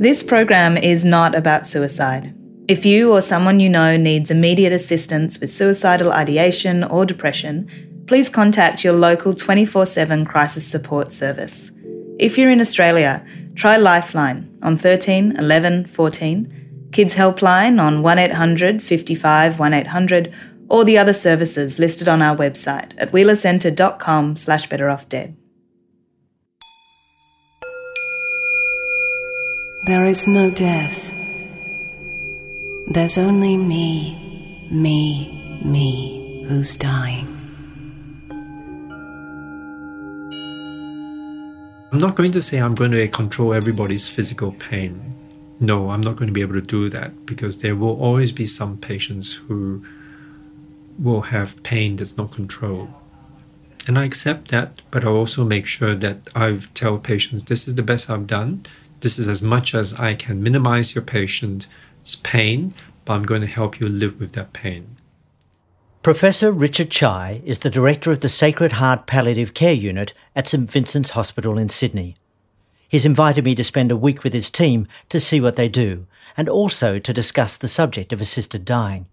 This program is not about suicide. If you or someone you know needs immediate assistance with suicidal ideation or depression, please contact your local 24 7 crisis support service. If you're in Australia, try Lifeline on 13 11 14, Kids Helpline on 1800 55 1800, or the other services listed on our website at wheelercentre.com slash betteroffdead. There is no death. There's only me, me, me who's dying. I'm not going to say I'm going to control everybody's physical pain. No, I'm not going to be able to do that because there will always be some patients who will have pain that's not controlled. And I accept that, but I also make sure that I tell patients this is the best I've done. This is as much as I can minimize your patient's pain, but I'm going to help you live with that pain. Professor Richard Chye is the director of the Sacred Heart Palliative Care Unit at St Vincent's Hospital in Sydney. He's invited me to spend a week with his team to see what they do and also to discuss the subject of assisted dying.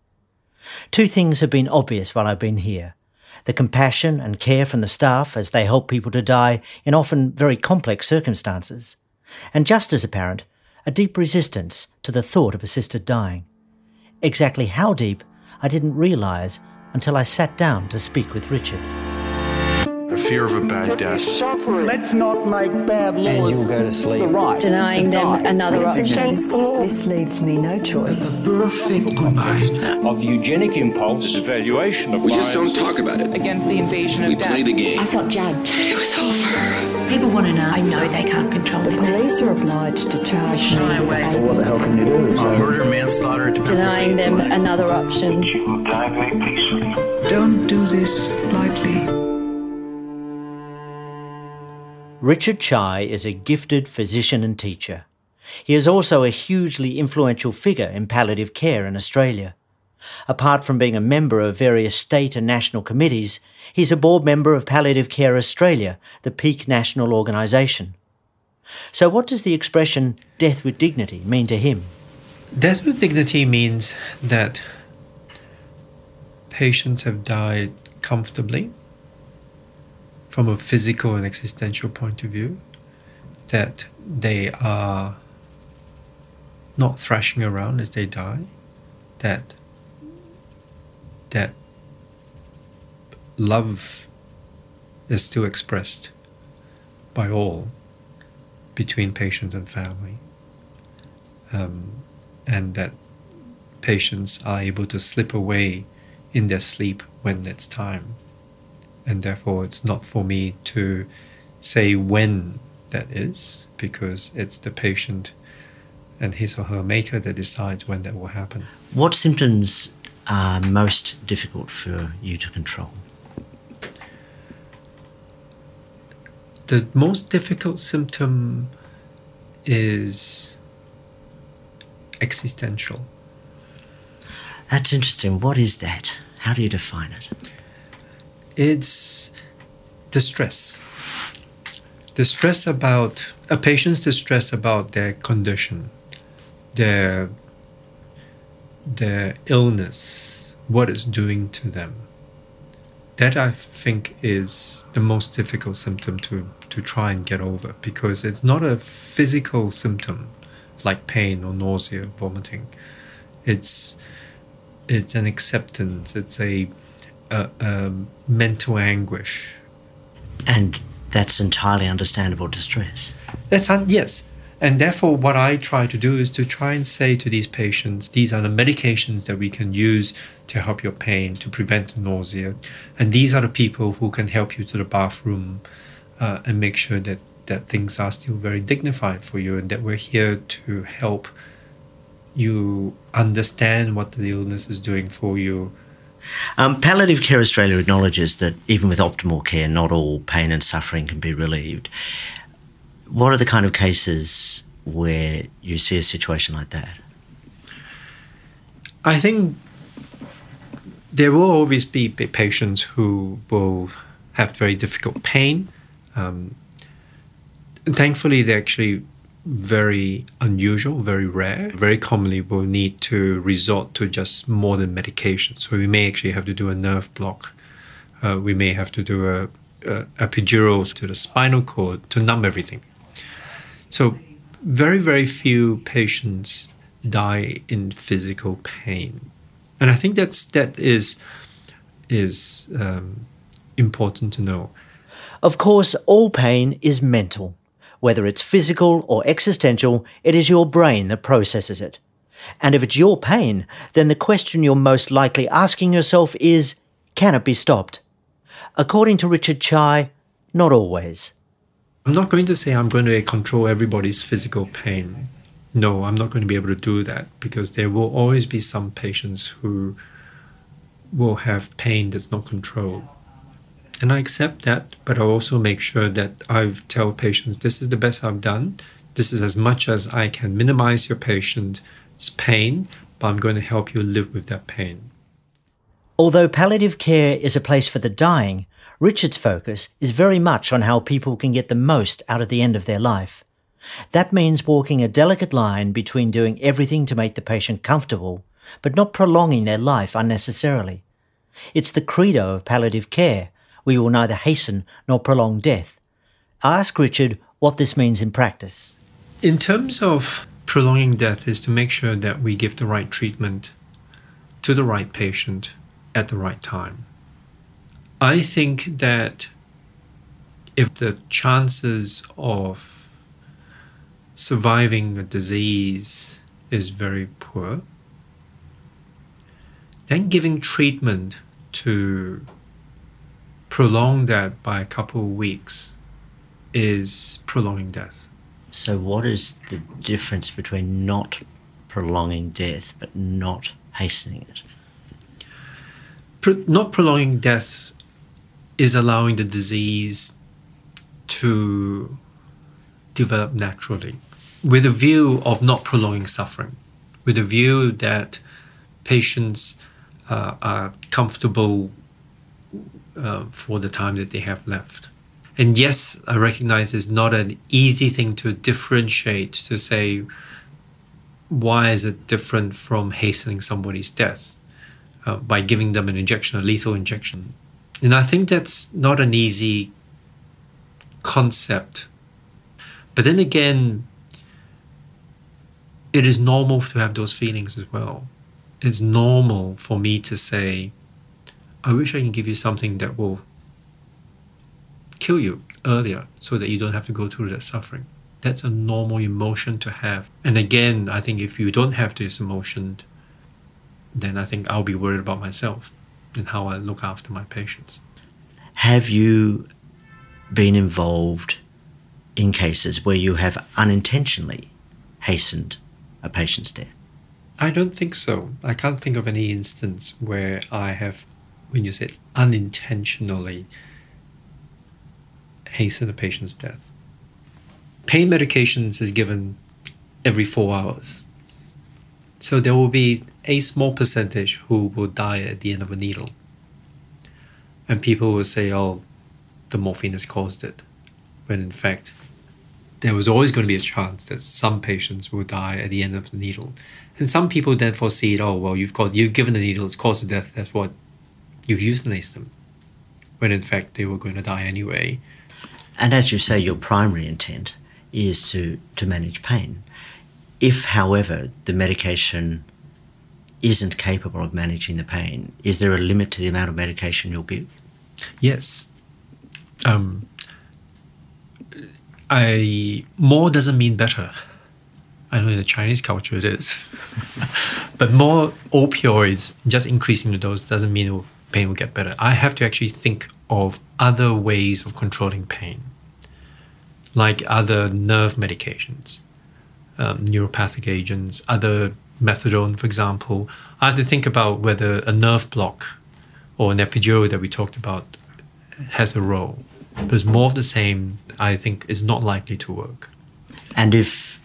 Two things have been obvious while I've been here the compassion and care from the staff as they help people to die in often very complex circumstances, and just as apparent, a deep resistance to the thought of assisted dying. Exactly how deep, I didn't realise until I sat down to speak with Richard. A fear of a bad death. Let's not make bad laws. And you'll go to sleep. The right Denying them die. another It's option. against the law. This leaves me no choice. perfect goodbye. of the eugenic impulse, this evaluation of We just don't talk about it. against the invasion of We death. play the game. I felt judged. It was over. People want to know. I know they can't control The me. police are obliged to charge me with Well, what the hell can you do? Murder, manslaughter, Denying them another option. Die very peacefully. Don't do this lightly. Richard Chye is a gifted physician and teacher. He is also a hugely influential figure in palliative care in Australia. Apart from being a member of various state and national committees, he's a board member of Palliative Care Australia, the peak national organisation. So, what does the expression death with dignity mean to him? Death with dignity means that patients have died comfortably from a physical and existential point of view, that they are not thrashing around as they die, that that love is still expressed by all between patient and family. Um, and that patients are able to slip away in their sleep when it's time. And therefore, it's not for me to say when that is, because it's the patient and his or her maker that decides when that will happen. What symptoms are most difficult for you to control? The most difficult symptom is existential. That's interesting. What is that? How do you define it? It's distress. Distress about a patient's distress about their condition, their their illness, what it's doing to them. That I think is the most difficult symptom to, to try and get over because it's not a physical symptom like pain or nausea, vomiting. It's it's an acceptance. It's a, a, a mental anguish. And that's entirely understandable distress. That's un- yes, and therefore what I try to do is to try and say to these patients, these are the medications that we can use to help your pain, to prevent nausea, and these are the people who can help you to the bathroom uh, and make sure that that things are still very dignified for you, and that we're here to help you understand what the illness is doing for you. Um, Palliative Care Australia acknowledges that even with optimal care, not all pain and suffering can be relieved. What are the kind of cases where you see a situation like that? I think there will always be patients who will have very difficult pain. Um, thankfully, they actually very unusual, very rare. Very commonly, we'll need to resort to just modern medication. So we may actually have to do a nerve block. Uh, we may have to do a, a epidural to the spinal cord to numb everything. So very, very few patients die in physical pain, and I think that's that is is um, important to know. Of course, all pain is mental. Whether it's physical or existential, it is your brain that processes it. And if it's your pain, then the question you're most likely asking yourself is can it be stopped? According to Richard Chye, not always. I'm not going to say I'm going to control everybody's physical pain. No, I'm not going to be able to do that because there will always be some patients who will have pain that's not controlled. And I accept that, but I also make sure that I tell patients this is the best I've done. This is as much as I can minimize your patient's pain, but I'm going to help you live with that pain. Although palliative care is a place for the dying, Richard's focus is very much on how people can get the most out of the end of their life. That means walking a delicate line between doing everything to make the patient comfortable, but not prolonging their life unnecessarily. It's the credo of palliative care we will neither hasten nor prolong death. I ask Richard what this means in practice. In terms of prolonging death, is to make sure that we give the right treatment to the right patient at the right time. I think that if the chances of surviving the disease is very poor, then giving treatment to prolong that by a couple of weeks is prolonging death. So, what is the difference between not prolonging death but not hastening it? Pro- not prolonging death is allowing the disease to develop naturally with a view of not prolonging suffering, with a view that patients uh, are comfortable uh, for the time that they have left. And yes, I recognize it's not an easy thing to differentiate to say why is it different from hastening somebody's death uh, by giving them an injection, a lethal injection. And I think that's not an easy concept. But then again, it is normal to have those feelings as well. It's normal for me to say, I wish I can give you something that will kill you earlier so that you don't have to go through that suffering. That's a normal emotion to have. And again, I think if you don't have this emotion, then I think I'll be worried about myself and how I look after my patients. Have you been involved in cases where you have unintentionally hastened a patient's death? I don't think so. I can't think of any instance where I have when you said unintentionally hasten a patient's death. Pain medications is given every four hours. So there will be a small percentage who will die at the end of a needle. And people will say, oh, the morphine has caused it. When in fact, there was always going to be a chance that some patients will die at the end of the needle. And some people then foresee, it, oh, well, you've got, you've given the needle, it's caused the death, that's what you've euthanized them, when in fact they were going to die anyway. And as you say, your primary intent is to, to manage pain. If, however, the medication isn't capable of managing the pain, is there a limit to the amount of medication you'll give? Yes. Um, I more doesn't mean better. I know in the Chinese culture it is, but more opioids, just increasing the dose doesn't mean pain will get better. I have to actually think of other ways of controlling pain, like other nerve medications, um, neuropathic agents, other methadone, for example. I have to think about whether a nerve block or an epidural that we talked about has a role. Because more of the same, I think, is not likely to work. And if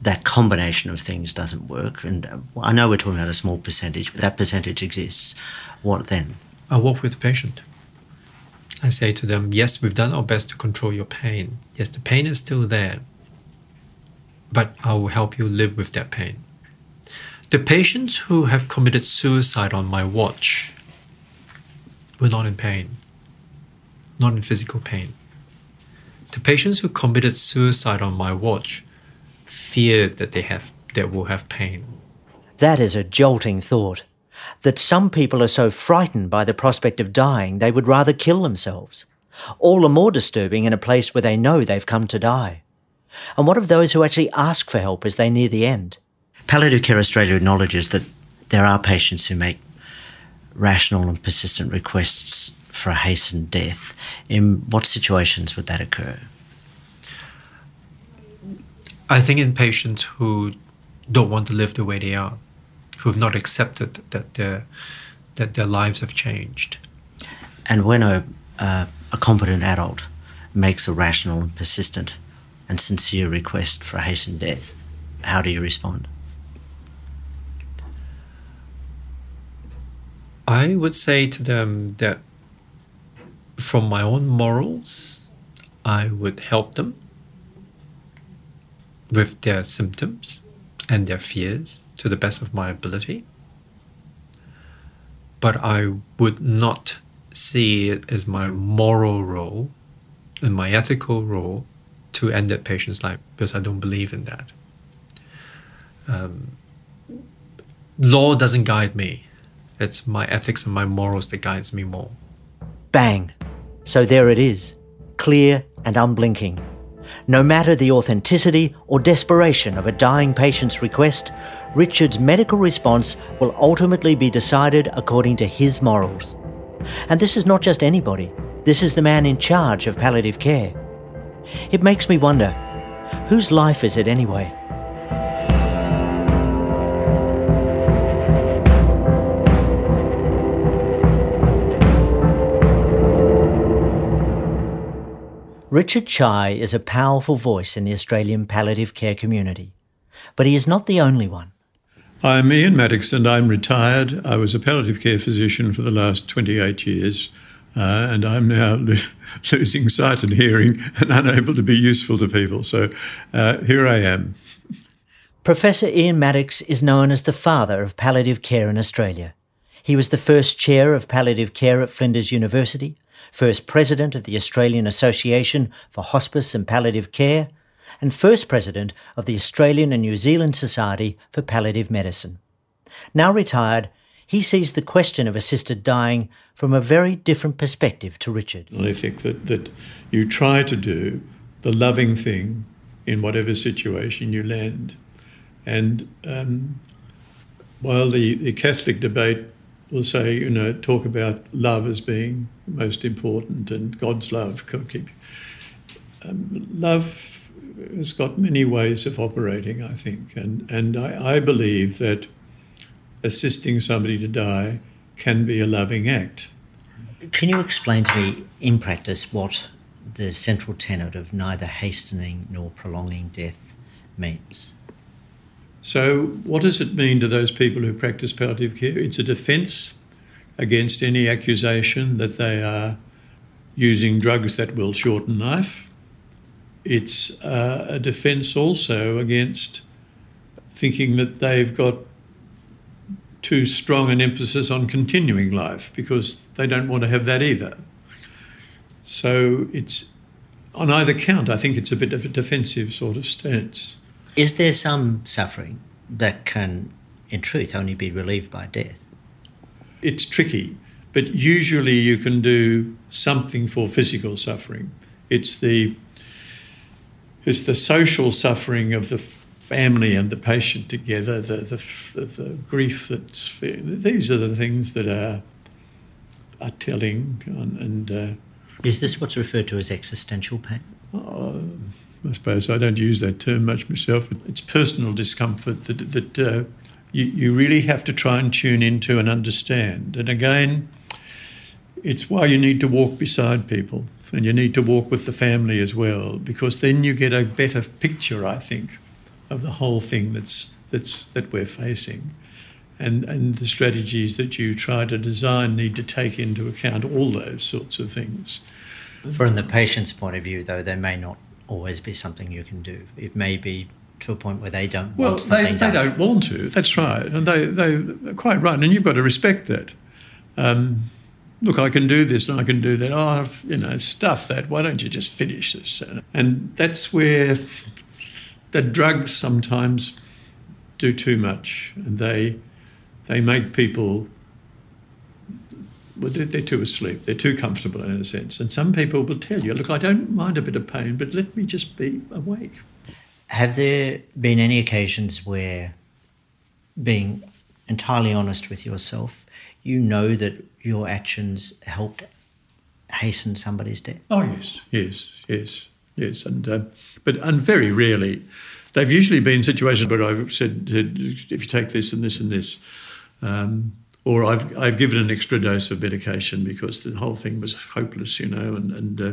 that combination of things doesn't work, and I know we're talking about a small percentage, but that percentage exists, what then? I work with the patient. I say to them, yes, we've done our best to control your pain. Yes, the pain is still there. but I will help you live with that pain. The patients who have committed suicide on my watch were not in pain, not in physical pain. The patients who committed suicide on my watch feared that they have they will have pain. That is a jolting thought. That some people are so frightened by the prospect of dying they would rather kill themselves. All the more disturbing in a place where they know they've come to die. And what of those who actually ask for help as they near the end? Palliative Care Australia acknowledges that there are patients who make rational and persistent requests for a hastened death. In what situations would that occur? I think in patients who don't want to live the way they are, who have not accepted that their that their lives have changed. And when a uh, a competent adult makes a rational and persistent and sincere request for a hastened death, how do you respond? I would say to them that from my own morals, I would help them with their symptoms and their fears to the best of my ability. But I would not see it as my moral role and my ethical role to end that patient's life because I don't believe in that. Um, law doesn't guide me. It's my ethics and my morals that guides me more. Bang. So there it is, clear and unblinking. No matter the authenticity or desperation of a dying patient's request, Richard's medical response will ultimately be decided according to his morals. And this is not just anybody, this is the man in charge of palliative care. It makes me wonder whose life is it anyway? Richard Chye is a powerful voice in the Australian palliative care community, but he is not the only one. I'm Ian Maddocks and I'm retired. I was a palliative care physician for the last 28 years. Uh, and I'm now lo- losing sight and hearing and unable to be useful to people. So uh, here I am. Professor Ian Maddocks is known as the father of palliative care in Australia. He was the first chair of palliative care at Flinders University, first president of the Australian Association for Hospice and Palliative Care, and first president of the Australian and New Zealand Society for Palliative Medicine. Now retired, he sees the question of assisted dying from a very different perspective to Richard. I think that, that you try to do the loving thing in whatever situation you land. And um, while the, the Catholic debate will say, you know, talk about love as being most important and God's love, um, love has got many ways of operating, I think, and and I, I believe that assisting somebody to die can be a loving act. Can you explain to me, in practice, what the central tenet of neither hastening nor prolonging death means? So, what does it mean to those people who practice palliative care? It's a defence against any accusation that they are using drugs that will shorten life. It's uh, a defence also against thinking that they've got too strong an emphasis on continuing life because they don't want to have that either. So it's on either count, I think it's a bit of a defensive sort of stance. Is there some suffering that can, in truth, only be relieved by death? It's tricky, but usually you can do something for physical suffering. It's the it's the social suffering of the family and the patient together, the the, the grief that's these are the things that are are telling and. and uh, is this what's referred to as existential pain? Uh, I suppose I don't use that term much myself. It's personal discomfort that, that uh, you, you really have to try and tune into and understand. And again, it's why you need to walk beside people and you need to walk with the family as well, because then you get a better picture, I think, of the whole thing that's, that's, that we're facing. And, and the strategies that you try to design need to take into account all those sorts of things. From the patient's point of view, though, they may not always be something you can do. It may be to a point where they don't Well, want they, something they done. don't want to. That's right, and they they they're quite right, and you've got to respect that. Um, look, I can do this and I can do that. Oh, I've, you know, stuff that. Why don't you just finish this? And that's where the drugs sometimes do too much, and they they make people. Well, they're, they're too asleep. They're too comfortable in a sense. And some people will tell you, "Look, I don't mind a bit of pain, but let me just be awake." Have there been any occasions where, being entirely honest with yourself, you know that your actions helped hasten somebody's death? Oh yes, yes, yes, yes, and uh, but and very rarely, they've usually been situations where I've said, said if you take this and this and this, um, or I've I've given an extra dose of medication because the whole thing was hopeless, you know, and and uh,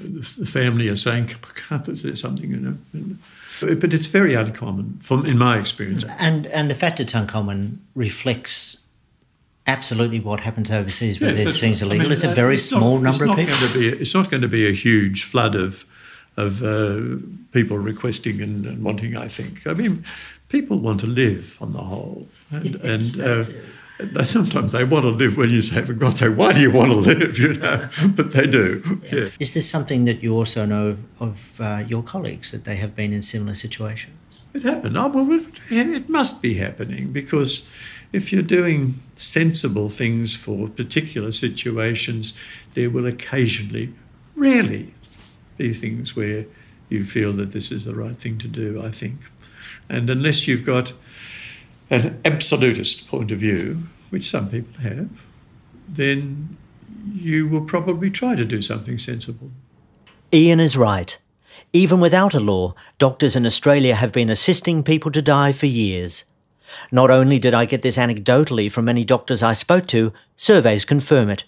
the, the family are saying, can't something, you know. But it's very uncommon, from in my experience. And and the fact that it's uncommon reflects absolutely what happens overseas where there's that's things. I mean, it's a uh, very it's small not, number of people. Going to be, it's not going to be a huge flood of of uh, people requesting and, and wanting. I think. I mean, people want to live on the whole, and, Yes, and uh, sometimes they want to live. When you say, "For God's sake, why do you want to live?" You know, but they do. Yeah. Is this something that you also know of uh, your colleagues that they have been in similar situations? It happened. Oh, well, it, it must be happening because if you're doing sensible things for particular situations, there will occasionally, rarely, be things where you feel that this is the right thing to do, I think. And unless you've got an absolutist point of view, which some people have, then you will probably try to do something sensible. Ian is right. Even without a law, doctors in Australia have been assisting people to die for years. Not only did I get this anecdotally from many doctors I spoke to, surveys confirm it.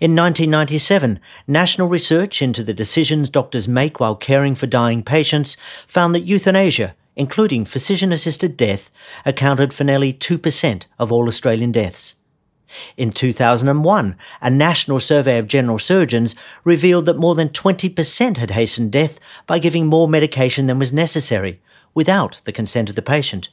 In 1997, national research into the decisions doctors make while caring for dying patients found that euthanasia, including physician assisted death, accounted for nearly 2% of all Australian deaths. In 2001, a national survey of general surgeons revealed that more than 20% had hastened death by giving more medication than was necessary, without the consent of the patient.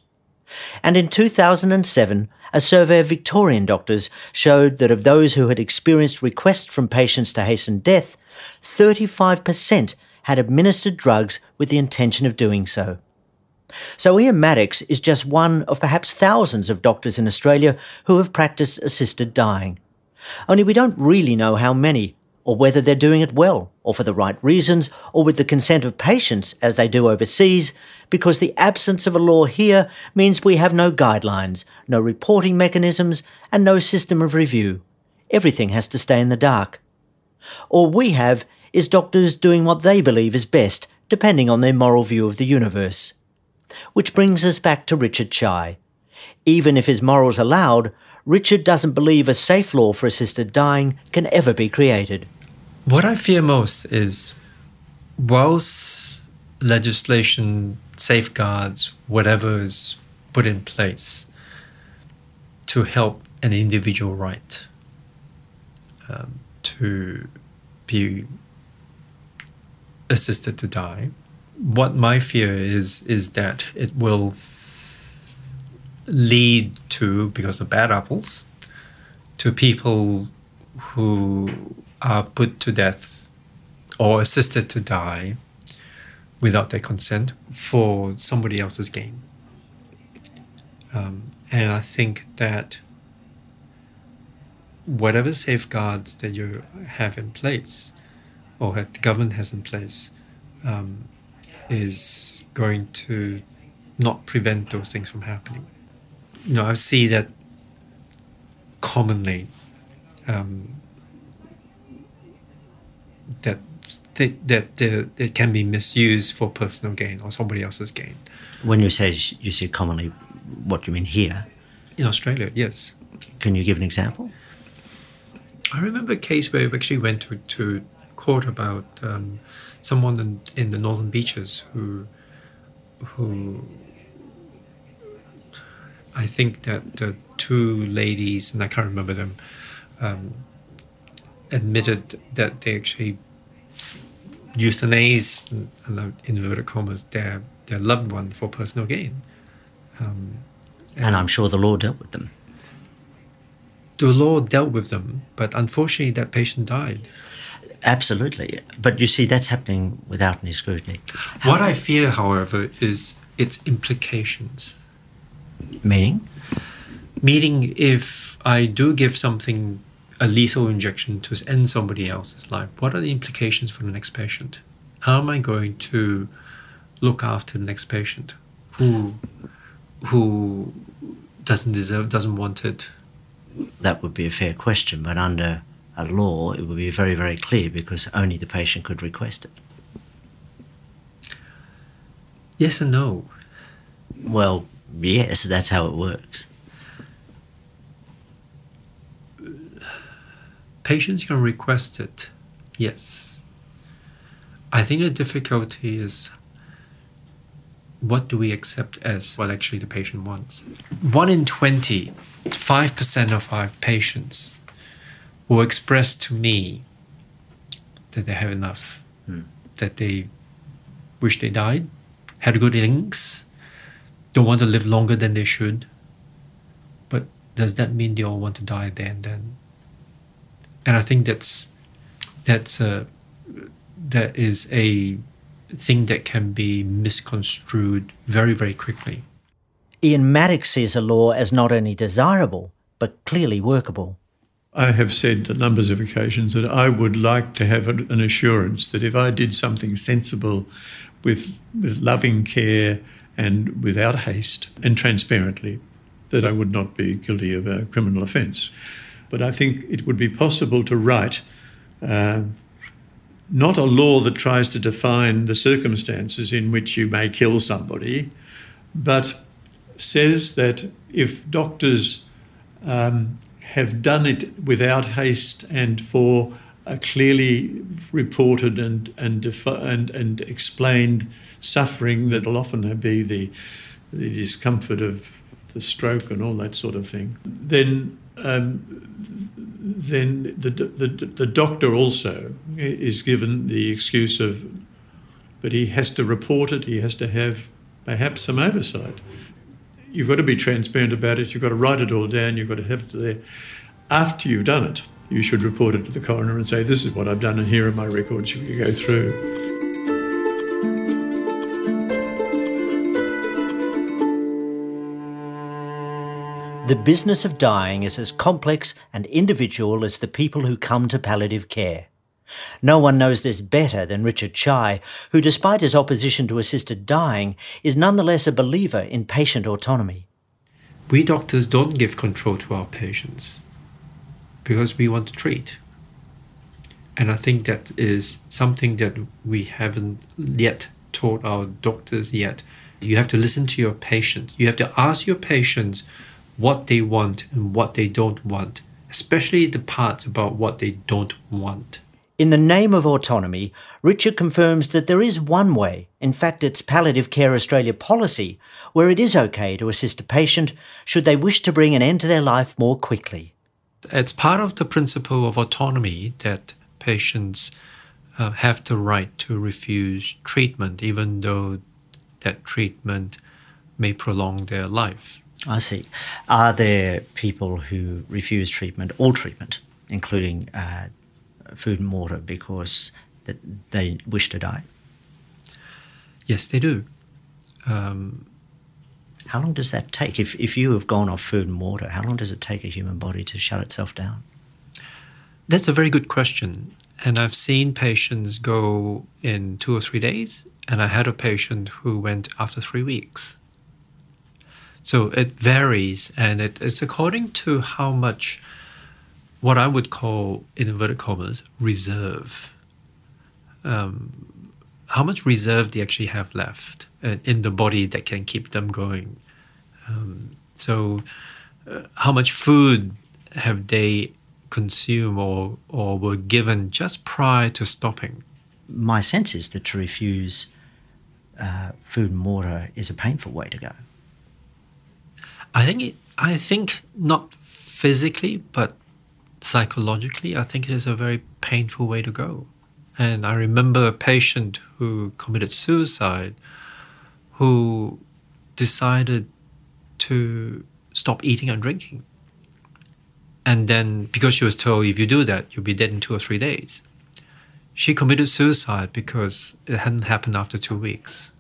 And in 2007, a survey of Victorian doctors showed that of those who had experienced requests from patients to hasten death, 35% had administered drugs with the intention of doing so. So Ian Maddocks is just one of perhaps thousands of doctors in Australia who have practiced assisted dying. Only we don't really know how many, or whether they're doing it well, or for the right reasons, or with the consent of patients as they do overseas, because the absence of a law here means we have no guidelines, no reporting mechanisms, and no system of review. Everything has to stay in the dark. All we have is doctors doing what they believe is best, depending on their moral view of the universe. Which brings us back to Richard Chye. Even if his morals allowed, Richard doesn't believe a safe law for assisted dying can ever be created. What I fear most is whilst legislation safeguards whatever is put in place to help an individual right um, to be assisted to die, what my fear is is that it will lead to because of bad apples to people who are put to death or assisted to die without their consent for somebody else's gain. Um, and I think that whatever safeguards that you have in place or that the government has in place um, is going to not prevent those things from happening. You know, I see that commonly um, that th- that uh, it can be misused for personal gain or somebody else's gain. When you say you see commonly, what do you mean here? In Australia, yes. Can you give an example? I remember a case where we actually went to, to court about um, someone in, in the northern beaches who who I think that the two ladies and I can't remember them um, admitted that they actually euthanize, in inverted commas, their, their loved one for personal gain. Um, and, and I'm sure the law dealt with them. The law dealt with them, but unfortunately, that patient died. Absolutely. But you see, that's happening without any scrutiny. How what I fear, however, is its implications. Meaning? Meaning, if I do give something, a lethal injection to end somebody else's life, what are the implications for the next patient? How am I going to look after the next patient who, who doesn't deserve, doesn't want it? That would be a fair question, but under a law, it would be very, very clear because only the patient could request it. Yes and no. Well, yes, that's how it works. Patients can request it, yes. I think the difficulty is what do we accept as what actually the patient wants? One in 20, 5% of our patients will express to me that they have enough, hmm. that they wish they died, had good links, don't want to live longer than they should. But does that mean they all want to die there and then? And I think that's that's a that is a thing that can be misconstrued very very quickly. Ian Maddocks sees a law as not only desirable but clearly workable. I have said on numbers of occasions that I would like to have an assurance that if I did something sensible with, with loving care and without haste and transparently, that I would not be guilty of a criminal offence. But I think it would be possible to write uh, not a law that tries to define the circumstances in which you may kill somebody, but says that if doctors um, have done it without haste and for a clearly reported and and defi- and, and explained suffering that'll often be the the discomfort of the stroke and all that sort of thing. Then um, then the, the the doctor also is given the excuse of, but he has to report it. He has to have perhaps some oversight you've got to be transparent about it. You've got to write it all down. You've got to have it there. After you've done it, you should report it to the coroner and say, "This is what I've done, and here are my records." You can go through. The business of dying is as complex and individual as the people who come to palliative care. No one knows this better than Richard Chye, who, despite his opposition to assisted dying, is nonetheless a believer in patient autonomy. We doctors don't give control to our patients because we want to treat. And I think that is something that we haven't yet taught our doctors yet. You have to listen to your patients. You have to ask your patients what they want and what they don't want, especially the parts about what they don't want. In the name of autonomy, Richard confirms that there is one way, in fact, it's Palliative Care Australia policy, where it is okay to assist a patient should they wish to bring an end to their life more quickly. It's part of the principle of autonomy that patients uh, have the right to refuse treatment, even though that treatment may prolong their life. I see. Are there people who refuse treatment, all treatment, including uh, food and water because they wish to die? Yes, they do. Um, how long does that take? If, if you have gone off food and water, how long does it take a human body to shut itself down? That's a very good question. And I've seen patients go in two or three days, and I had a patient who went after three weeks. So it varies, and it, it's according to how much what I would call, in inverted commas, reserve. Um, how much reserve they actually have left uh, in the body that can keep them going. Um, so, uh, how much food have they consumed or, or were given just prior to stopping? My sense is that to refuse uh, food and water is a painful way to go. I think it, I think not physically, but psychologically, I think it is a very painful way to go. And I remember a patient who committed suicide who decided to stop eating and drinking. And then, because she was told, if you do that, you'll be dead in two or three days, she committed suicide because it hadn't happened after two weeks.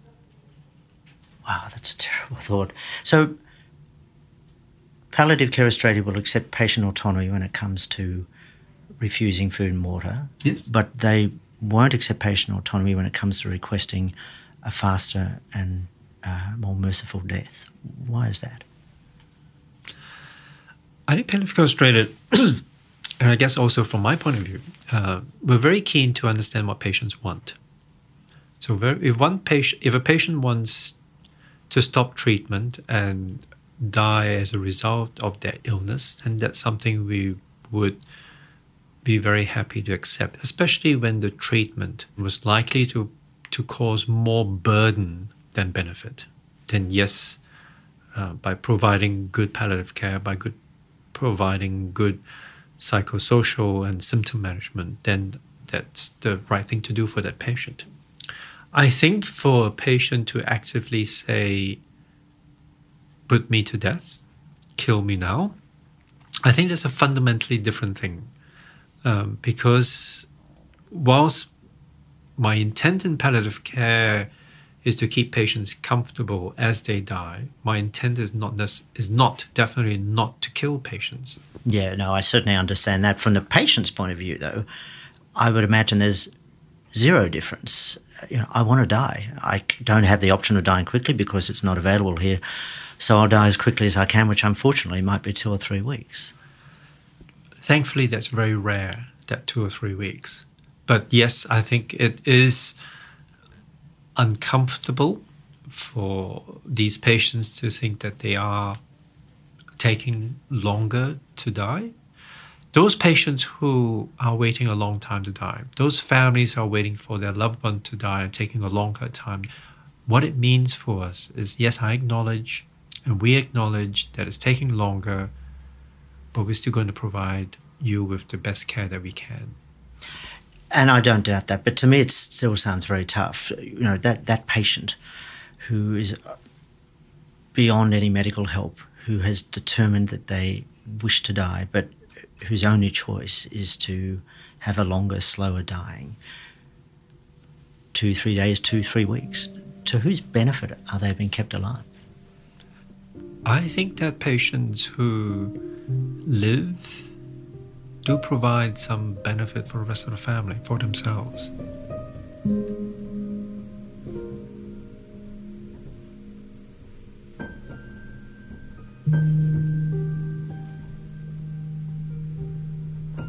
Wow, that's a terrible thought. So, Palliative Care Australia will accept patient autonomy when it comes to refusing food and water. Yes. But they won't accept patient autonomy when it comes to requesting a faster and uh, more merciful death. Why is that? I think Palliative Care Australia, and I guess also from my point of view, uh, we're very keen to understand what patients want. So very, if one patient, if a patient wants to stop treatment and die as a result of their illness, and that's something we would be very happy to accept, especially when the treatment was likely to, to cause more burden than benefit. Then, yes, uh, by providing good palliative care, by good providing good psychosocial and symptom management, then that's the right thing to do for that patient. I think for a patient to actively say, put me to death, kill me now, I think that's a fundamentally different thing. Um, because whilst my intent in palliative care is to keep patients comfortable as they die, my intent is not is not definitely not to kill patients. Yeah, no, I certainly understand that. From the patient's point of view, though, I would imagine there's zero difference. You know, I want to die. I don't have the option of dying quickly because it's not available here. So I'll die as quickly as I can, which unfortunately might be two or three weeks. Thankfully, that's very rare, that two or three weeks. But yes, I think it is uncomfortable for these patients to think that they are taking longer to die. Those patients who are waiting a long time to die, those families are waiting for their loved one to die and taking a longer time. What it means for us is yes, I acknowledge and we acknowledge that it's taking longer, but we're still going to provide you with the best care that we can. And I don't doubt that, but to me, it still sounds very tough. You know, that, that patient who is uh, beyond any medical help, who has determined that they wish to die, but whose only choice is to have a longer, slower dying. Two, three days, two, three weeks. To whose benefit are they being kept alive? I think that patients who live do provide some benefit for the rest of the family, for themselves.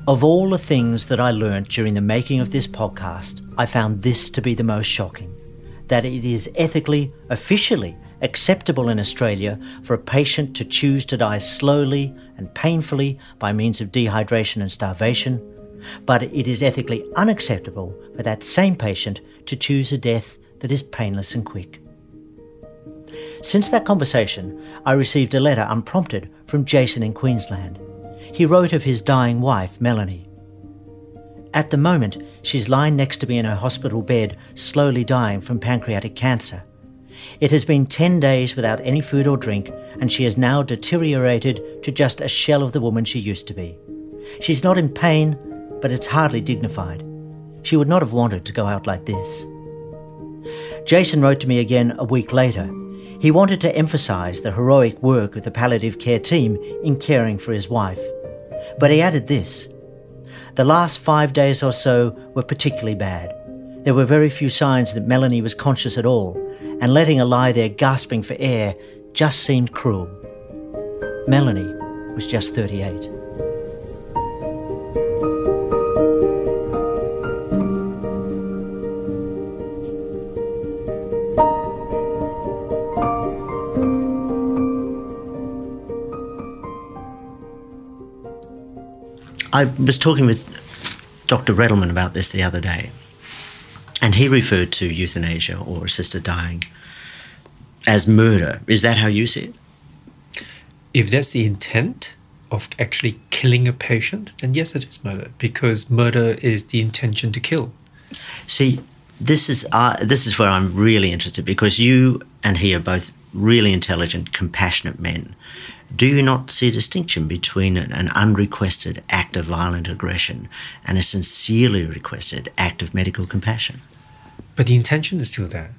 Of all the things that I learnt during the making of this podcast, I found this to be the most shocking that it is ethically, officially acceptable in Australia for a patient to choose to die slowly and painfully by means of dehydration and starvation, but it is ethically unacceptable for that same patient to choose a death that is painless and quick. Since that conversation, I received a letter unprompted from Jason in Queensland. He wrote of his dying wife, Melanie. At the moment, she's lying next to me in her hospital bed, slowly dying from pancreatic cancer. It has been 10 days without any food or drink, and she has now deteriorated to just a shell of the woman she used to be. She's not in pain, but it's hardly dignified. She would not have wanted to go out like this. Jason wrote to me again a week later. He wanted to emphasise the heroic work of the palliative care team in caring for his wife. But he added this The last five days or so were particularly bad. There were very few signs that Melanie was conscious at all, and letting her lie there gasping for air just seemed cruel. Melanie was just 38. I was talking with Dr. Redelman about this the other day, and he referred to euthanasia or assisted dying as murder. Is that how you see it? If that's the intent of actually killing a patient, then yes, it is murder because murder is the intention to kill. See, this is uh, this is where I'm really interested because you and he are both really intelligent, compassionate men. Do you not see a distinction between an, unrequested act of violent aggression and a sincerely requested act of medical compassion? But the intention is still there.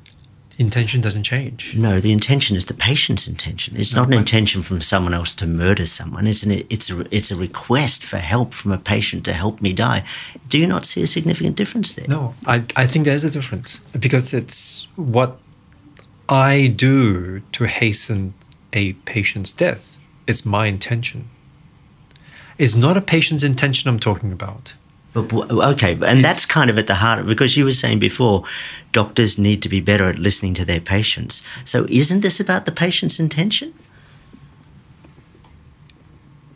The intention doesn't change. No, the intention is the patient's intention. It's No, not an intention from someone else to murder someone. It's an it's a it's a request for help from a patient to help me die. Do you not see a significant difference there? No, I, I think there's a difference because it's what I do to hasten a patient's death. It's my intention. It's not a patient's intention I'm talking about. But, okay, and that's kind of at the heart of because you were saying before, doctors need to be better at listening to their patients. So isn't this about the patient's intention?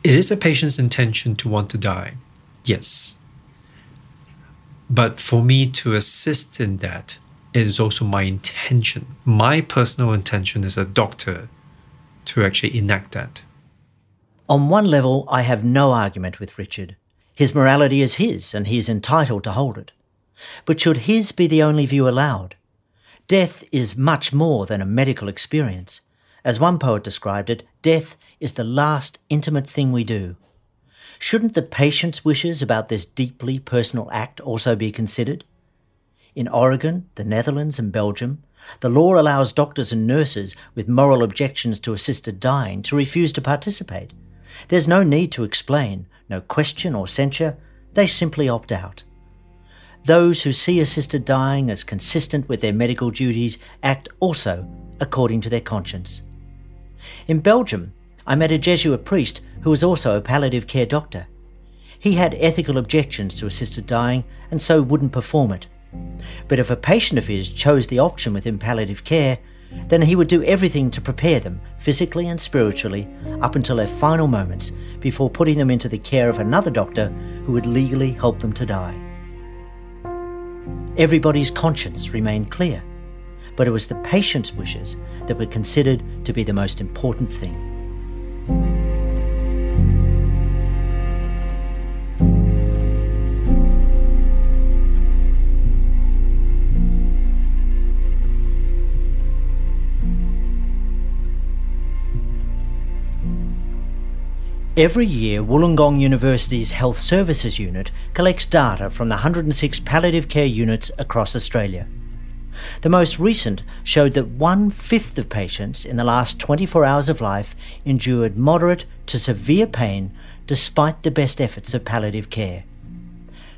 It is a patient's intention to want to die, yes. But for me to assist in that, it is also my intention. My personal intention as a doctor to actually enact that. On one level, I have no argument with Richard. His morality is his, and he is entitled to hold it. But should his be the only view allowed? Death is much more than a medical experience. As one poet described it, death is the last intimate thing we do. Shouldn't the patient's wishes about this deeply personal act also be considered? In Oregon, the Netherlands, and Belgium, the law allows doctors and nurses with moral objections to assisted dying to refuse to participate. There's no need to explain, no question or censure, they simply opt out. Those who see assisted dying as consistent with their medical duties act also according to their conscience. In Belgium, I met a Jesuit priest who was also a palliative care doctor. He had ethical objections to assisted dying and so wouldn't perform it. But if a patient of his chose the option within palliative care, then he would do everything to prepare them, physically and spiritually, up until their final moments before putting them into the care of another doctor who would legally help them to die. Everybody's conscience remained clear, but it was the patient's wishes that were considered to be the most important thing. Every year, Wollongong University's Health Services Unit collects data from the 106 palliative care units across Australia. The most recent showed that one fifth of patients in the last 24 hours of life endured moderate to severe pain despite the best efforts of palliative care.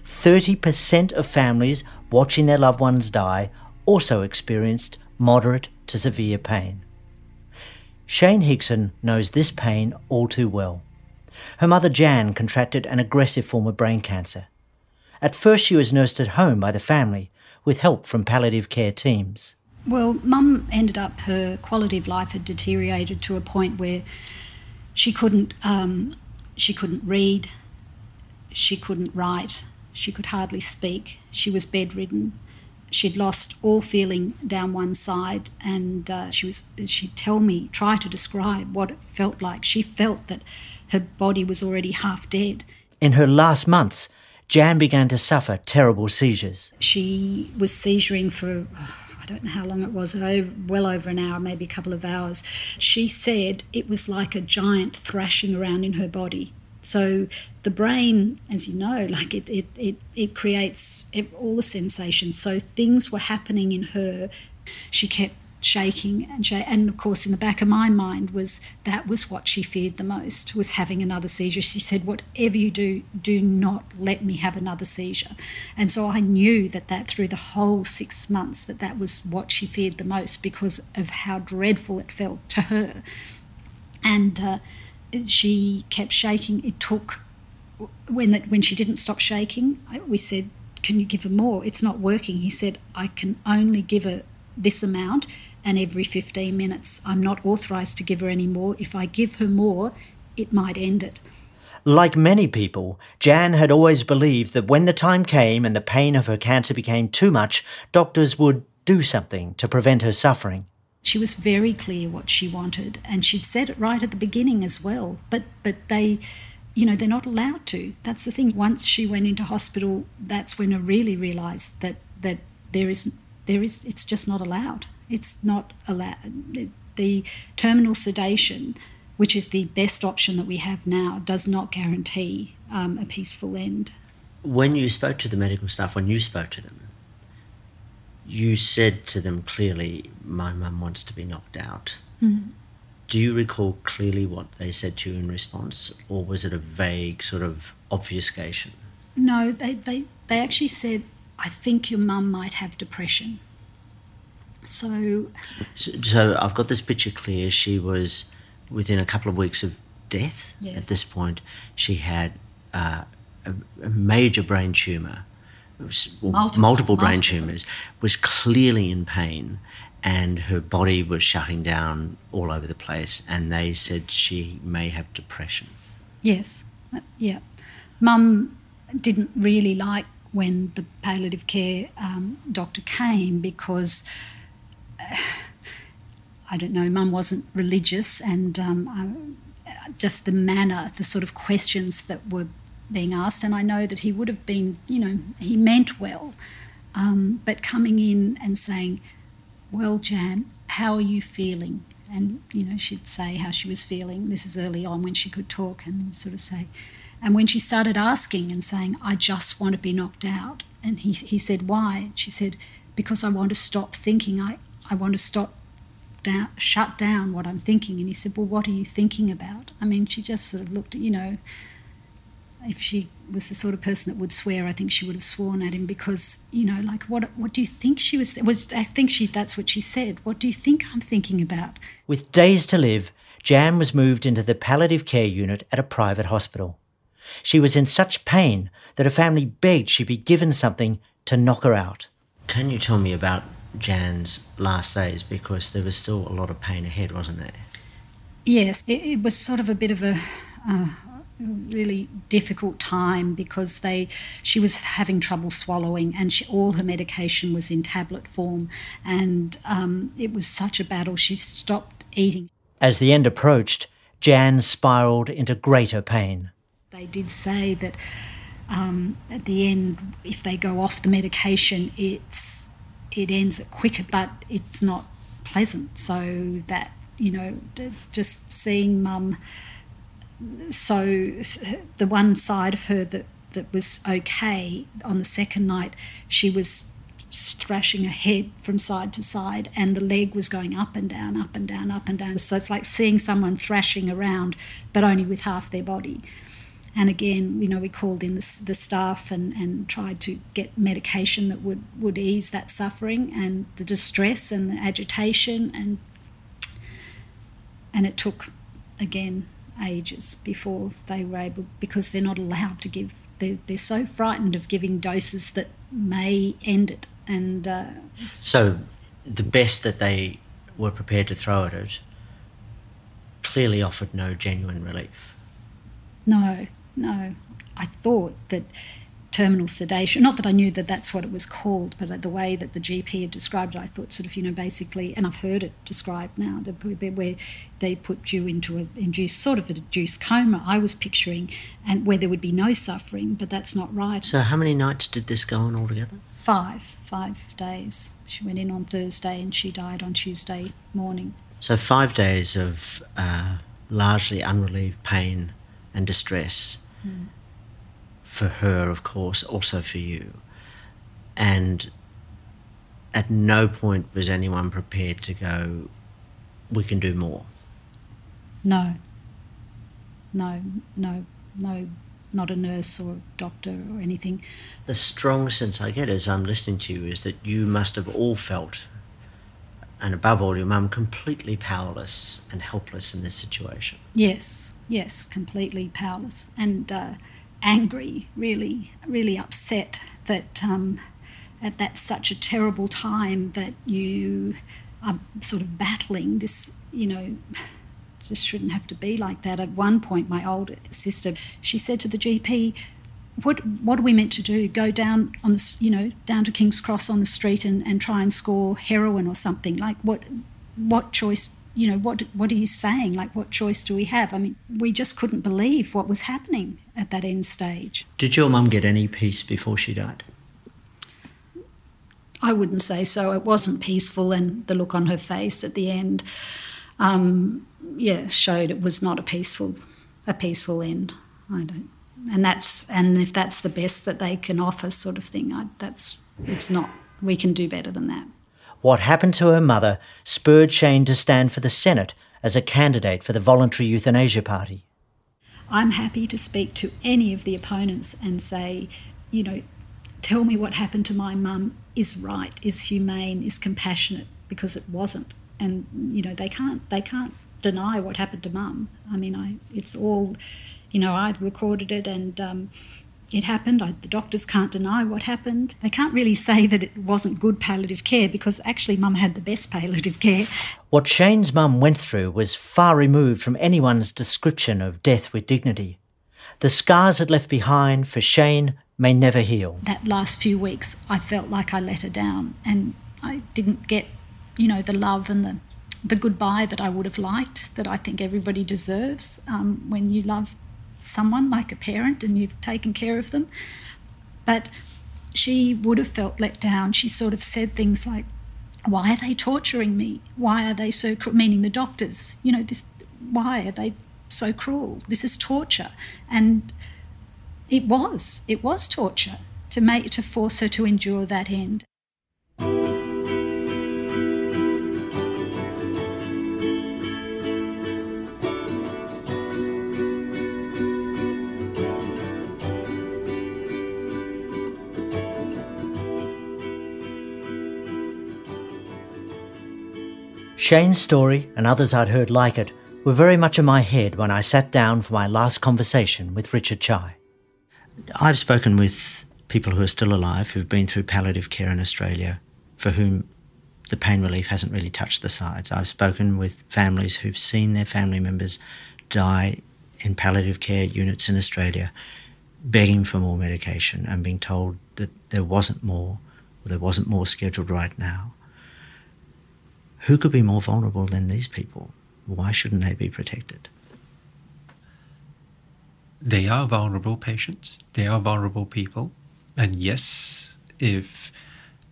30% of families watching their loved ones die also experienced moderate to severe pain. Shayne Higson knows this pain all too well. Her mother Jan contracted an aggressive form of brain cancer. At first, she was nursed at home by the family with help from palliative care teams. Well, mum ended up, her quality of life had deteriorated to a point where she couldn't, um, she couldn't read, she couldn't write, she could hardly speak, she was bedridden. She'd lost all feeling down one side, and uh, she was. She'd tell me, try to describe what it felt like. She felt that her body was already half dead. In her last months, Jan began to suffer terrible seizures. She was seizuring for, oh, I don't know how long it was, well over an hour, maybe a couple of hours. She said it was like a giant thrashing around in her body. So the brain, as you know, like it, it, it, it creates all the sensations. So things were happening in her. She kept shaking and and of course in the back of my mind was that was what she feared the most was having another seizure. She said whatever you do do not let me have another seizure. And so i knew that that through the whole 6 months that that was what she feared the most because of how dreadful it felt to her. And uh, she kept shaking. It took when that when she didn't stop shaking we said can you give her more? It's not working. He said i can only give her this amount and every 15 minutes. I'm not authorised to give her any more. If I give her more, it might end it. Like many people, Jan had always believed that when the time came and the pain of her cancer became too much, doctors would do something to prevent her suffering. She was very clear what she wanted, and she'd said it right at the beginning as well. But but they you know, they're not allowed to. That's the thing. Once she went into hospital, that's when I really realised that that there is there is it's just not allowed. It's not allowed. The terminal sedation, which is the best option that we have now, does not guarantee um, a peaceful end. When you spoke to the medical staff, when you spoke to them, you said to them clearly, "My mum wants to be knocked out." Mm. Do you recall clearly what they said to you in response, or was it a vague sort of obfuscation? No, they, they, they actually said, I think your mum might have depression. So, so, so, I've got this picture clear. She was within a couple of weeks of death. Yes. At this point, she had uh, a, a, major brain tumour, was, well, multiple, multiple, brain multiple. tumours, was clearly in pain, and her body was shutting down all over the place. And they said she may have depression. Yes, uh, yeah. Mum didn't really like when the palliative care um, doctor came because I don't know, mum wasn't religious and um, I, just the manner, the sort of questions that were being asked. And I know that he would have been, you know, he meant well, um, but coming in and saying, Well, Jan, how are you feeling? And, you know, she'd say how she was feeling. This is early on when she could talk and sort of say, and when she started asking and saying, I just want to be knocked out, and he, he said, Why? She said, Because I want to stop thinking. I, I want to stop down, shut down what I'm thinking. And he said, Well, what are you thinking about? I mean, she just sort of looked at, you know, if she was the sort of person that would swear, I think she would have sworn at him because, you know, like, what what do you think she was? was I think she that's what she said. What do you think I'm thinking about? With days to live, Jan was moved into the palliative care unit at a private hospital. She was in such pain that her family begged she be given something to knock her out. Can you tell me about Jan's last days? Because there was still a lot of pain ahead, wasn't there? Yes, it, it was sort of a bit of a. Uh, really difficult time because they she was having trouble swallowing and she, all her medication was in tablet form and um, it was such a battle she stopped eating as the end approached jan spiraled into greater pain they did say that um, at the end, if they go off the medication, it's it ends quicker, but it's not pleasant. So that you know, just seeing mum, so the one side of her that that was okay on the second night, she was thrashing her head from side to side, and the leg was going up and down, up and down, up and down. So it's like seeing someone thrashing around, but only with half their body. And again, you know, we called in the, the staff and, and tried to get medication that would, would ease that suffering and the distress and the agitation. And, and it took, again, ages before they were able, because they're not allowed to give, they're, they're so frightened of giving doses that may end it. And uh, so the best that they were prepared to throw at it clearly offered no genuine relief. No, no. I thought that terminal sedation, not that I knew that that's what it was called, but the way that the GP had described it, I thought sort of, you know, basically, and I've heard it described now, where they put you into a induced, sort of a induced coma, I was picturing, and where there would be no suffering, but that's not right. So how many nights did this go on altogether? Five, five days. She went in on Thursday and she died on Tuesday morning. So five days of uh, largely unrelieved pain and distress mm. for her, of course, also for you. And at no point was anyone prepared to go, we can do more. No. No, no, no, not a nurse or a doctor or anything. The strong sense I get as I'm listening to you is that you must have all felt, and above all, your mum, completely powerless and helpless in this situation. Yes, yes, completely powerless and uh, angry, really, really upset that um, at that such a terrible time that you are sort of battling this, you know. Just shouldn't have to be like that. At one point, my older sister, she said to the GP, what what are we meant to do? Go down on the you know down to King's Cross on the street and, and try and score heroin or something? Like what what choice you know, what what are you saying? Like, what choice do we have? I mean, we just couldn't believe what was happening at that end stage. Did your mum get any peace before she died? I wouldn't say so. It wasn't peaceful, and the look on her face at the end, um, yeah, showed it was not a peaceful, a peaceful end. I don't, and that's and if that's the best that they can offer, sort of thing, I, that's it's not. We can do better than that. What happened to her mother spurred Shayne to stand for the Senate as a candidate for the Voluntary Euthanasia Party. I'm happy to speak to any of the opponents and say, you know, tell me what happened to my mum is right, is humane, is compassionate, because it wasn't. And you know, they can't they can't deny what happened to mum. I mean, I it's all, you know, I'd recorded it and. Um, it happened. I, the doctors can't deny what happened. They can't really say that it wasn't good palliative care because actually, mum had the best palliative care. What Shayne's mum went through was far removed from anyone's description of death with dignity. The scars it left behind for Shayne may never heal. That last few weeks, I felt like I let her down and I didn't get, you know, the love and the, the goodbye that I would have liked, that I think everybody deserves um, when you love someone like a parent and you've taken care of them. But she would have felt let down. She sort of said things like, Why are they torturing me? Why are they so cruel? Meaning the doctors, you know, this, why are they so cruel? This is torture. And it was, it was torture to make to force her to endure that end. Shayne's story and others I'd heard like it were very much in my head when I sat down for my last conversation with Richard Chye. I've spoken with people who are still alive who've been through palliative care in Australia for whom the pain relief hasn't really touched the sides. I've spoken with families who've seen their family members die in palliative care units in Australia begging for more medication and being told that there wasn't more or there wasn't more scheduled right now. Who could be more vulnerable than these people? Why shouldn't they be protected? They are vulnerable patients, they are vulnerable people. And yes, if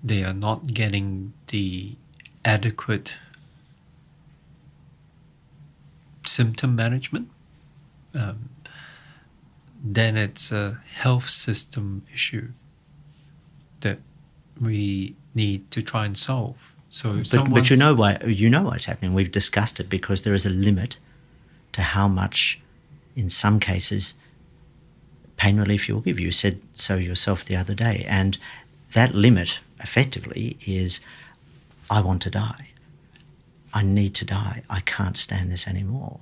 they are not getting the adequate symptom management, um, then it's a health system issue that we need to try and solve. So, but, but you know why you know what's happening. We've discussed it because there is a limit to how much, in some cases, pain relief you'll give. You said so yourself the other day, and that limit effectively is, I want to die. I need to die. I can't stand this anymore.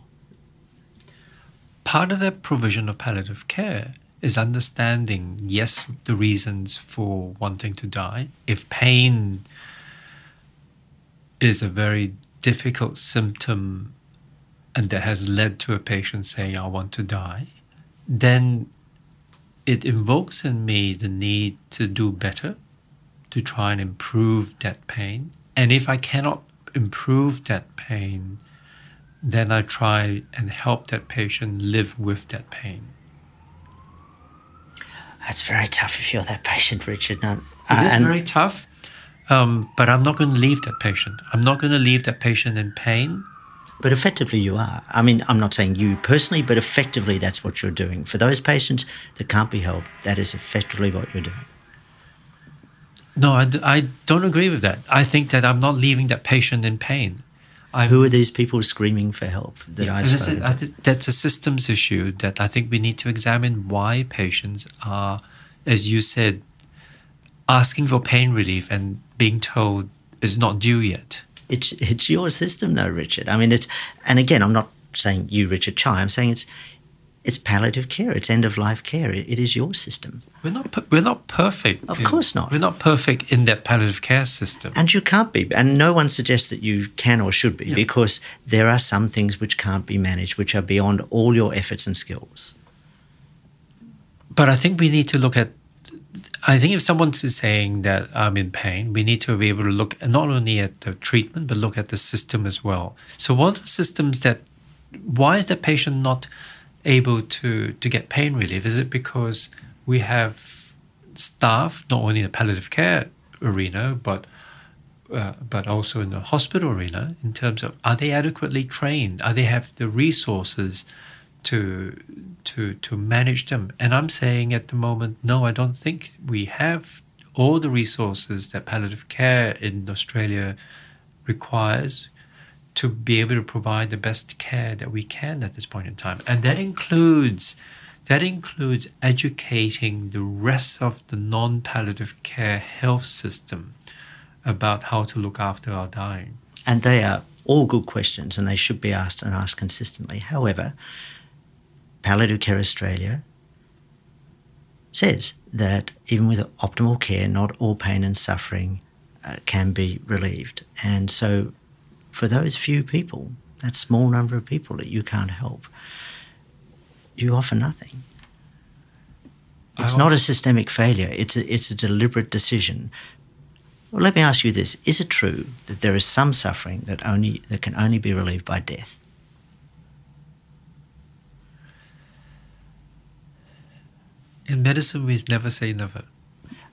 Part of the provision of palliative care is understanding, yes, the reasons for wanting to die. If pain is a very difficult symptom and that has led to a patient saying, I want to die, then it invokes in me the need to do better, to try and improve that pain. And if I cannot improve that pain, then I try and help that patient live with that pain. That's very tough if you're that patient, Richard. No, it is uh, very tough. Um, but I'm not going to leave that patient. I'm not going to leave that patient in pain. But effectively, you are. I mean, I'm not saying you personally, but effectively, that's what you're doing. For those patients that can't be helped, that is effectively what you're doing. No, I, I don't agree with that. I think that I'm not leaving that patient in pain. I'm, Who are these people screaming for help that yeah, I've spoken That's a systems issue that I think we need to examine why patients are, as you said, asking for pain relief and being told it's not due yet. It's it's your system though, Richard. I mean, it's and again, I'm not saying you, Richard Chye. I'm saying it's it's palliative care. It's end of life care. it, it is your system. We're not we're not perfect. Of in, course not. We're not perfect in that palliative care system. And you can't be. And no one suggests that you can or should be yeah. because there are some things which can't be managed, which are beyond all your efforts and skills. But I think we need to look at I think if someone is saying that I'm in pain, we need to be able to look not only at the treatment, but look at the system as well. So, what are the systems that, why is the patient not able to, to get pain relief? Is it because we have staff, not only in the palliative care arena, but uh, but also in the hospital arena, in terms of are they adequately trained? Are they have the resources to to to manage them. And I'm saying at the moment, no, I don't think we have all the resources that palliative care in Australia requires to be able to provide the best care that we can at this point in time. And that includes that includes educating the rest of the non-palliative care health system about how to look after our dying. And they are all good questions and they should be asked and asked consistently. However, Palliative Care Australia says that even with optimal care, not all pain and suffering uh, can be relieved. And so, for those few people, that small number of people that you can't help, you offer nothing. It's not a systemic failure, it's a, it's a deliberate decision. Well, let me ask you this Is it true that there is some suffering that, only, that can only be relieved by death? In medicine, we never say never.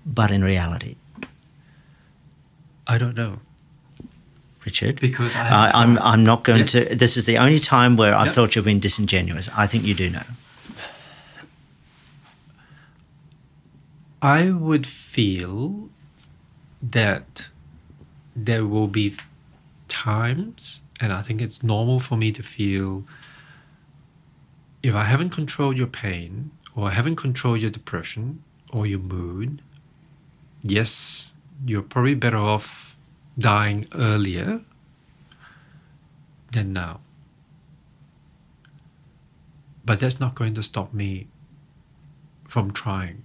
But in reality? I don't know. Richard? Because I uh, I'm, I'm not going Yes. to. This is the only time where I Yep. thought you've been disingenuous. I think you do know. I would feel that there will be times, and I think it's normal for me to feel if I haven't controlled your pain, or haven't controlled your depression, or your mood, yes, you're probably better off dying earlier than now. But that's not going to stop me from trying.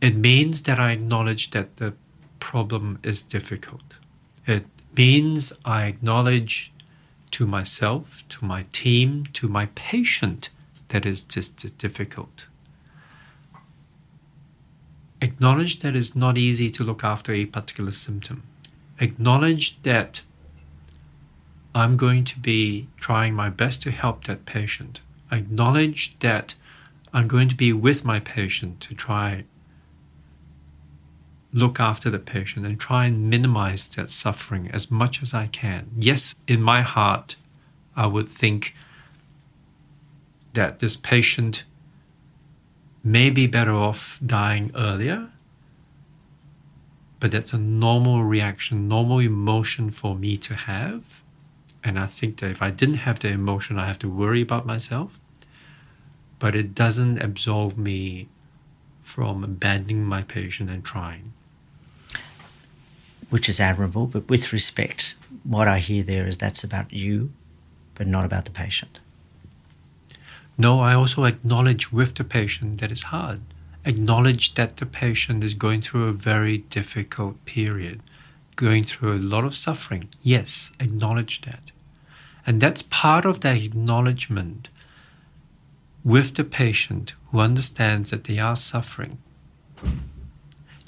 It means that I acknowledge that the problem is difficult. It means I acknowledge to myself, to my team, to my patient that is just difficult. Acknowledge that it's not easy to look after a particular symptom. Acknowledge that I'm going to be trying my best to help that patient. Acknowledge that I'm going to be with my patient to try look after the patient and try and minimize that suffering as much as I can. Yes, in my heart, I would think that this patient may be better off dying earlier, but that's a normal reaction, normal emotion for me to have. And I think that if I didn't have the emotion, I have to worry about myself. But it doesn't absolve me from abandoning my patient and trying. which is admirable. But with respect, what I hear there is that's about you, but not about the patient. No, I also acknowledge with the patient that it's hard. Acknowledge that the patient is going through a very difficult period, going through a lot of suffering. Yes, acknowledge that. And that's part of that acknowledgement with the patient who understands that they are suffering.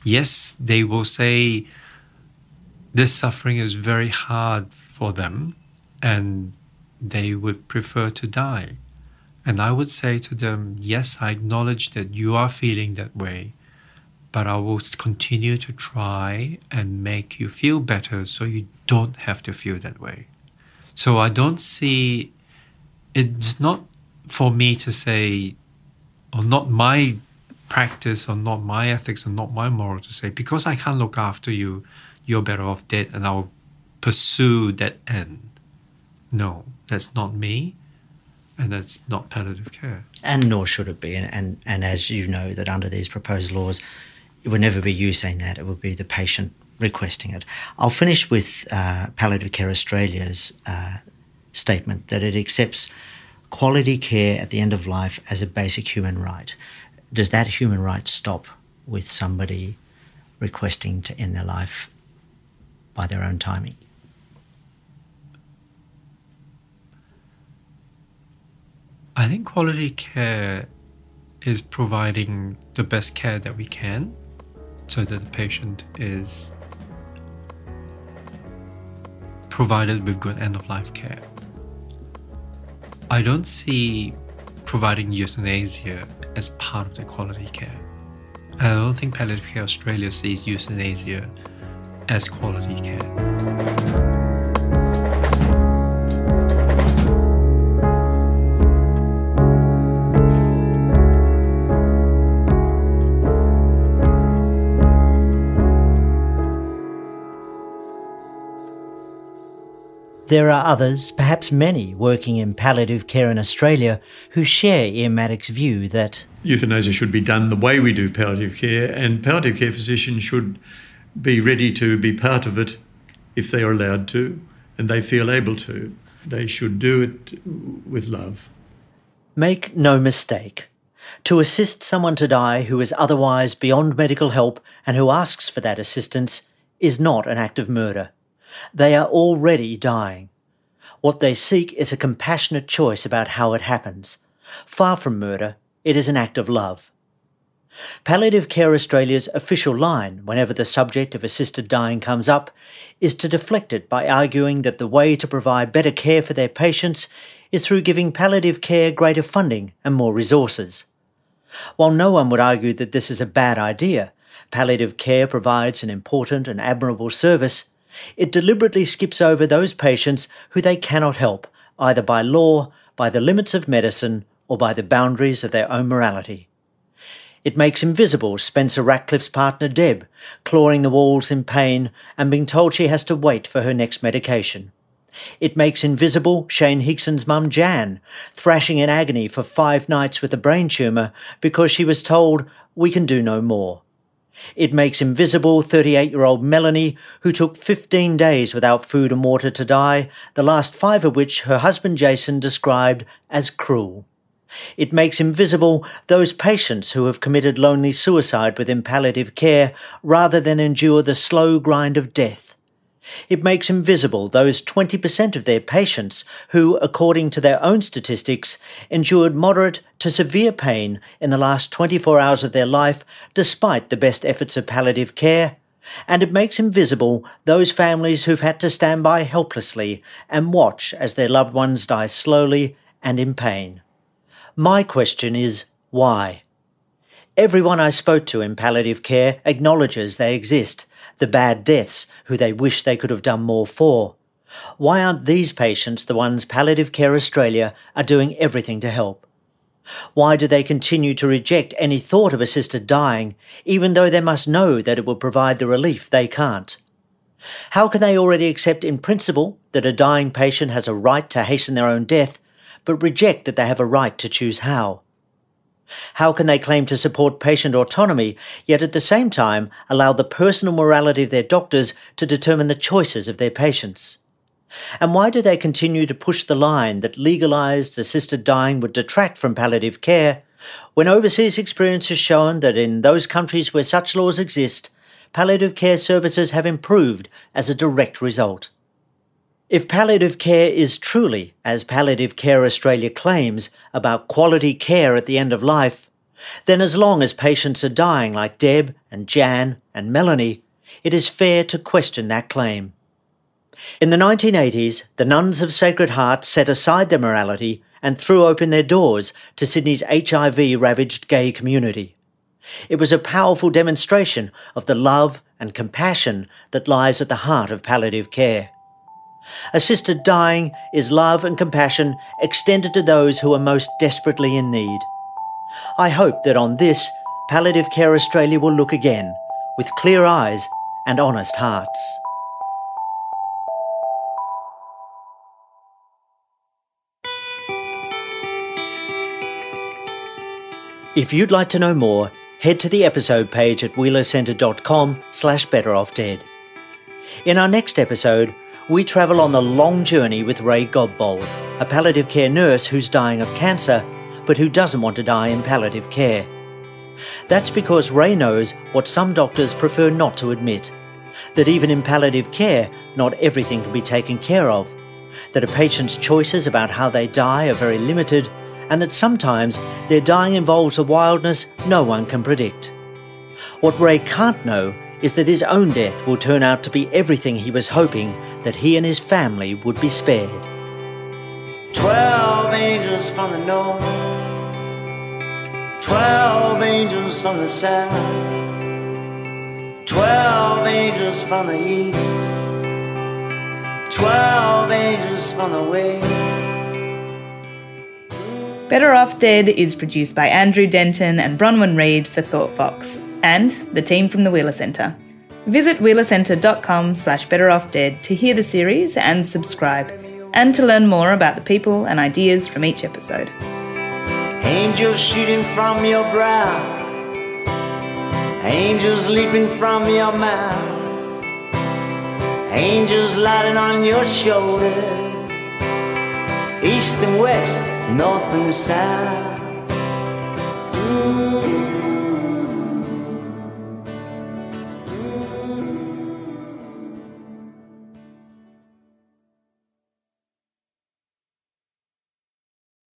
Yes, they will say this suffering is very hard for them and they would prefer to die. And I would say to them, Yes, I acknowledge that you are feeling that way, but I will continue to try and make you feel better so you don't have to feel that way. So I don't see it's not for me to say, or not my practice, or not my ethics, or not my moral to say, because I can't look after you, you're better off dead, and I'll pursue that end. No, that's not me, and that's not palliative care. And nor should it be. And, and, and as you know, that under these proposed laws, it would never be you saying that, it would be the patient requesting it. I'll finish with uh, Palliative Care Australia's uh, statement that it accepts quality care at the end of life as a basic human right. Does that human right stop with somebody requesting to end their life by their own timing? I think quality care is providing the best care that we can so that the patient is provided with good end of life care. I don't see providing euthanasia as part of the quality care. And I don't think Palliative Care Australia sees euthanasia as quality care. There are others, perhaps many, working in palliative care in Australia who share Ian Maddocks' view that euthanasia should be done the way we do palliative care, and palliative care physicians should be ready to be part of it if they are allowed to and they feel able to. They should do it with love. Make no mistake. To assist someone to die who is otherwise beyond medical help and who asks for that assistance is not an act of murder. They are already dying. What they seek is a compassionate choice about how it happens. Far from murder, it is an act of love. Palliative Care Australia's official line, whenever the subject of assisted dying comes up, is to deflect it by arguing that the way to provide better care for their patients is through giving palliative care greater funding and more resources. While no one would argue that this is a bad idea, palliative care provides an important and admirable service, it deliberately skips over those patients who they cannot help, either by law, by the limits of medicine, or by the boundaries of their own morality. It makes invisible Spencer Ratcliffe's partner Deb, clawing the walls in pain and being told she has to wait for her next medication. It makes invisible Shayne Higson's mum Jan, thrashing in agony for five nights with a brain tumour because she was told, we can do no more. It makes invisible 38 year old Melanie, who took 15 days without food and water to die, the last five of which her husband Jason described as cruel. It makes invisible those patients who have committed lonely suicide within palliative care rather than endure the slow grind of death. It makes invisible those 20% of their patients who, according to their own statistics, endured moderate to severe pain in the last 24 hours of their life despite the best efforts of palliative care. And it makes invisible those families who've had to stand by helplessly and watch as their loved ones die slowly and in pain. My question is why? Everyone I spoke to in palliative care acknowledges they exist the bad deaths who they wish they could have done more for. Why aren't these patients the ones Palliative Care Australia are doing everything to help? Why do they continue to reject any thought of assisted dying, even though they must know that it will provide the relief they can't? How can they already accept in principle that a dying patient has a right to hasten their own death, but reject that they have a right to choose how? How can they claim to support patient autonomy, yet at the same time allow the personal morality of their doctors to determine the choices of their patients? And why do they continue to push the line that legalised assisted dying would detract from palliative care, when overseas experience has shown that in those countries where such laws exist, palliative care services have improved as a direct result? If palliative care is truly, as Palliative Care Australia claims, about quality care at the end of life, then as long as patients are dying like Deb and Jan and Melanie, it is fair to question that claim. In the 1980s, the nuns of Sacred Heart set aside their morality and threw open their doors to Sydney's HIV ravaged gay community. It was a powerful demonstration of the love and compassion that lies at the heart of palliative care. Assisted dying is love and compassion extended to those who are most desperately in need. I hope that on this, Palliative Care Australia will look again with clear eyes and honest hearts. If you'd like to know more, head to the episode page at wheelercentre.com slash betteroffdead. In our next episode, we travel on the long journey with Ray Godbold, a palliative care nurse who's dying of cancer, but who doesn't want to die in palliative care. That's because Ray knows what some doctors prefer not to admit that even in palliative care, not everything can be taken care of, that a patient's choices about how they die are very limited, and that sometimes their dying involves a wildness no one can predict. What Ray can't know is that his own death will turn out to be everything he was hoping that he and his family would be spared. Twelve angels from the north, twelve angels from the south, twelve angels from the east, twelve angels from the west. Better Off Dead is produced by Andrew Denton and Bronwyn Reid for Thought Fox and the team from the Wheeler Centre. Visit wheelercentre.com slash betteroffdead to hear the series and subscribe, and to learn more about the people and ideas from each episode. Angels shooting from your brow, angels leaping from your mouth, angels lighting on your shoulders, east and west, north and south. Ooh.